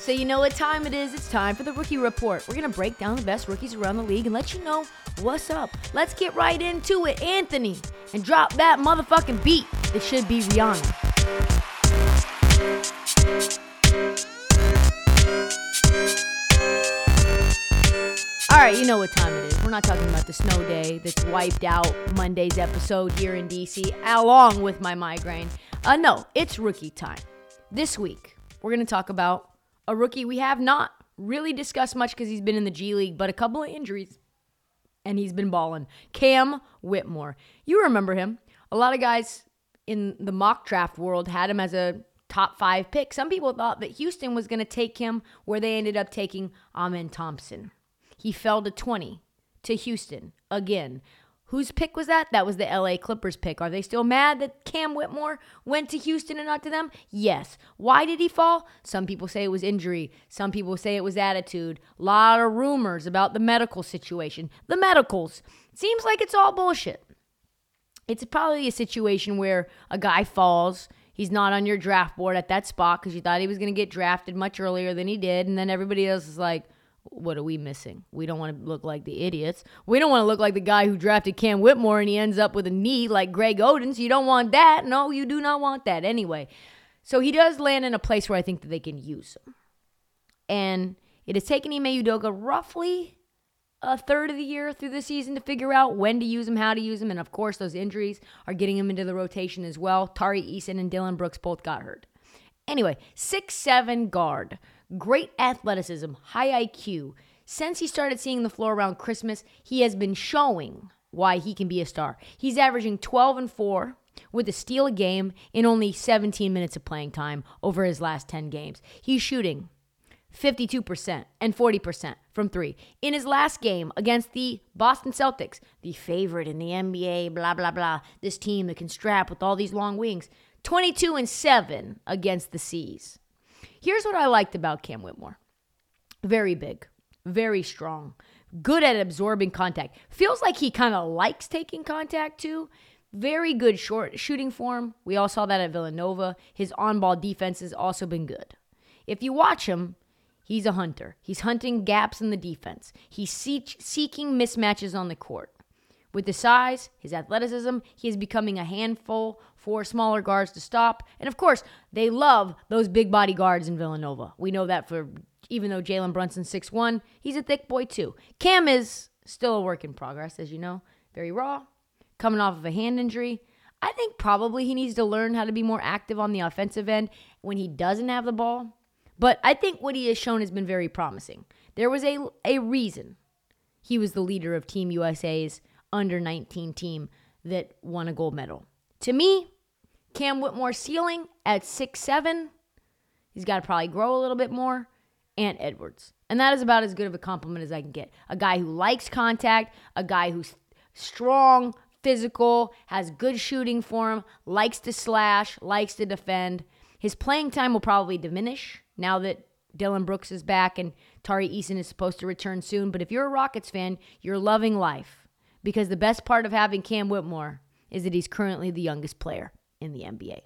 So you know what time it is. It's time for the Rookie Report. We're going to break down the best rookies around the league and let you know what's up. Let's get right into it, Anthony, and drop that motherfucking beat. It should be Rihanna. All right, you know what time it is. We're not talking about the snow day that's wiped out Monday's episode here in DC, along with my migraine. Uh, no, it's rookie time. This week, we're going to talk about a rookie we have not really discussed much because he's been in the G League, but a couple of injuries, and he's been balling. Cam Whitmore. You remember him. A lot of guys in the mock draft world had him as a top five pick. Some people thought that Houston was going to take him where they ended up taking Amen Thompson. He fell to 20 to Houston again. Whose pick was that? That was the LA Clippers pick. Are they still mad that Cam Whitmore went to Houston and not to them? Yes. Why did he fall? Some people say it was injury. Some people say it was attitude. A lot of rumors about the medical situation. The medicals. Seems like it's all bullshit. It's probably a situation where a guy falls. He's not on your draft board at that spot because you thought he was going to get drafted much earlier than he did. And then everybody else is like, what are we missing? We don't want to look like the idiots. We don't want to look like the guy who drafted Cam Whitmore and he ends up with a knee like Greg Oden. So you don't want that. No, you do not want that. Anyway, so he does land in a place where I think that they can use him. And it has taken Ime Udoka roughly a third of the year through the season to figure out when to use him, how to use him. And of course, those injuries are getting him into the rotation as well. Tari Eason and Dillon Brooks both got hurt. Anyway, six seven guard. Great athleticism, high IQ. Since he started seeing the floor around Christmas, he has been showing why he can be a star. He's averaging 12 and 4 with a steal a game in only 17 minutes of playing time over his last 10 games. He's shooting 52% and 40% from three. In his last game against the Boston Celtics, the favorite in the NBA, blah, blah, blah, this team that can strap with all these long wings, 22 and 7 against the C's. Here's what I liked about Cam Whitmore very big, very strong, good at absorbing contact. Feels like he kind of likes taking contact too. Very good short shooting form. We all saw that at Villanova. His on ball defense has also been good. If you watch him, he's a hunter. He's hunting gaps in the defense, he's seeking mismatches on the court. With the size, his athleticism, he is becoming a handful for smaller guards to stop. And of course, they love those big body guards in Villanova. We know that for even though Jalen Brunson's 6'1, he's a thick boy too. Cam is still a work in progress, as you know, very raw, coming off of a hand injury. I think probably he needs to learn how to be more active on the offensive end when he doesn't have the ball. But I think what he has shown has been very promising. There was a, a reason he was the leader of Team USA's under 19 team that won a gold medal. To me, Cam Whitmore ceiling at six seven, he's got to probably grow a little bit more. Ant Edwards. And that is about as good of a compliment as I can get. A guy who likes contact, a guy who's strong, physical, has good shooting form, likes to slash, likes to defend. His playing time will probably diminish now that Dillon Brooks is back and Tari Eason is supposed to return soon. But if you're a Rockets fan, you're loving life because the best part of having Cam Whitmore is that he's currently the youngest player in the NBA.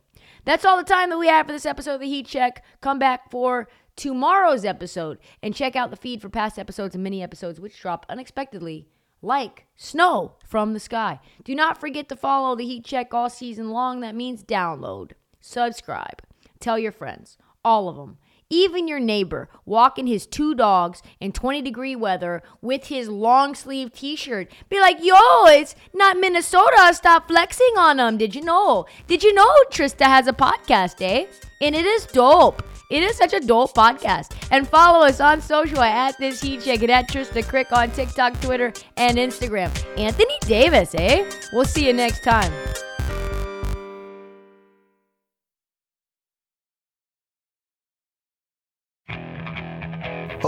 That's all the time that we have for this episode of the Heat Check. Come back for tomorrow's episode and check out the feed for past episodes and mini episodes which drop unexpectedly like snow from the sky. Do not forget to follow the Heat Check all season long. That means download, subscribe, tell your friends, all of them even your neighbor walking his two dogs in 20 degree weather with his long sleeve t shirt. Be like, yo, it's not Minnesota. Stop flexing on them. Did you know? Did you know Trysta has a podcast, eh? And it is dope. It is such a dope podcast. And follow us on social at this heat check and at Trysta Krick on TikTok, Twitter, and Instagram. Anthony Davis, eh? We'll see you next time.